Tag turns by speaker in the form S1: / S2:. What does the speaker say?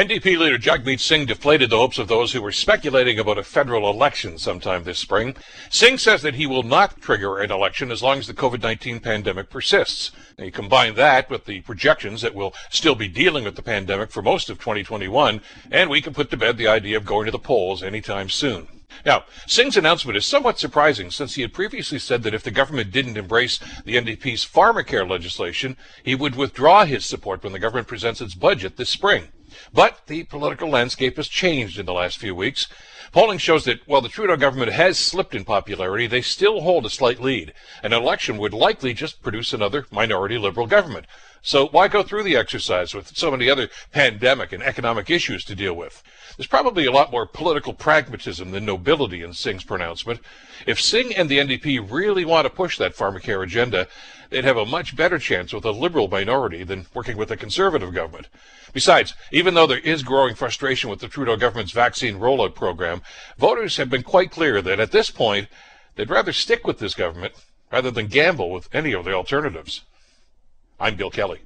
S1: NDP leader Jagmeet Singh deflated the hopes of those who were speculating about a federal election sometime this spring. Singh says that he will not trigger an election as long as the COVID-19 pandemic persists. And you combine that with the projections that we'll still be dealing with the pandemic for most of 2021, and we can put to bed the idea of going to the polls anytime soon. Now, Singh's announcement is somewhat surprising since he had previously said that if the government didn't embrace the NDP's pharmacare legislation, he would withdraw his support when the government presents its budget this spring. But the political landscape has changed in the last few weeks. Polling shows that while the Trudeau government has slipped in popularity, they still hold a slight lead. An election would likely just produce another minority liberal government. So why go through the exercise with so many other pandemic and economic issues to deal with? There's probably a lot more political pragmatism than nobility in Singh's pronouncement. If Singh and the NDP really want to push that pharmacare agenda, they'd have a much better chance with a liberal minority than working with a conservative government. Besides, even though there is growing frustration with the Trudeau government's vaccine rollout voters have been quite clear that at this point, they'd rather stick with this government rather than gamble with any of the alternatives. I'm Bill Kelly.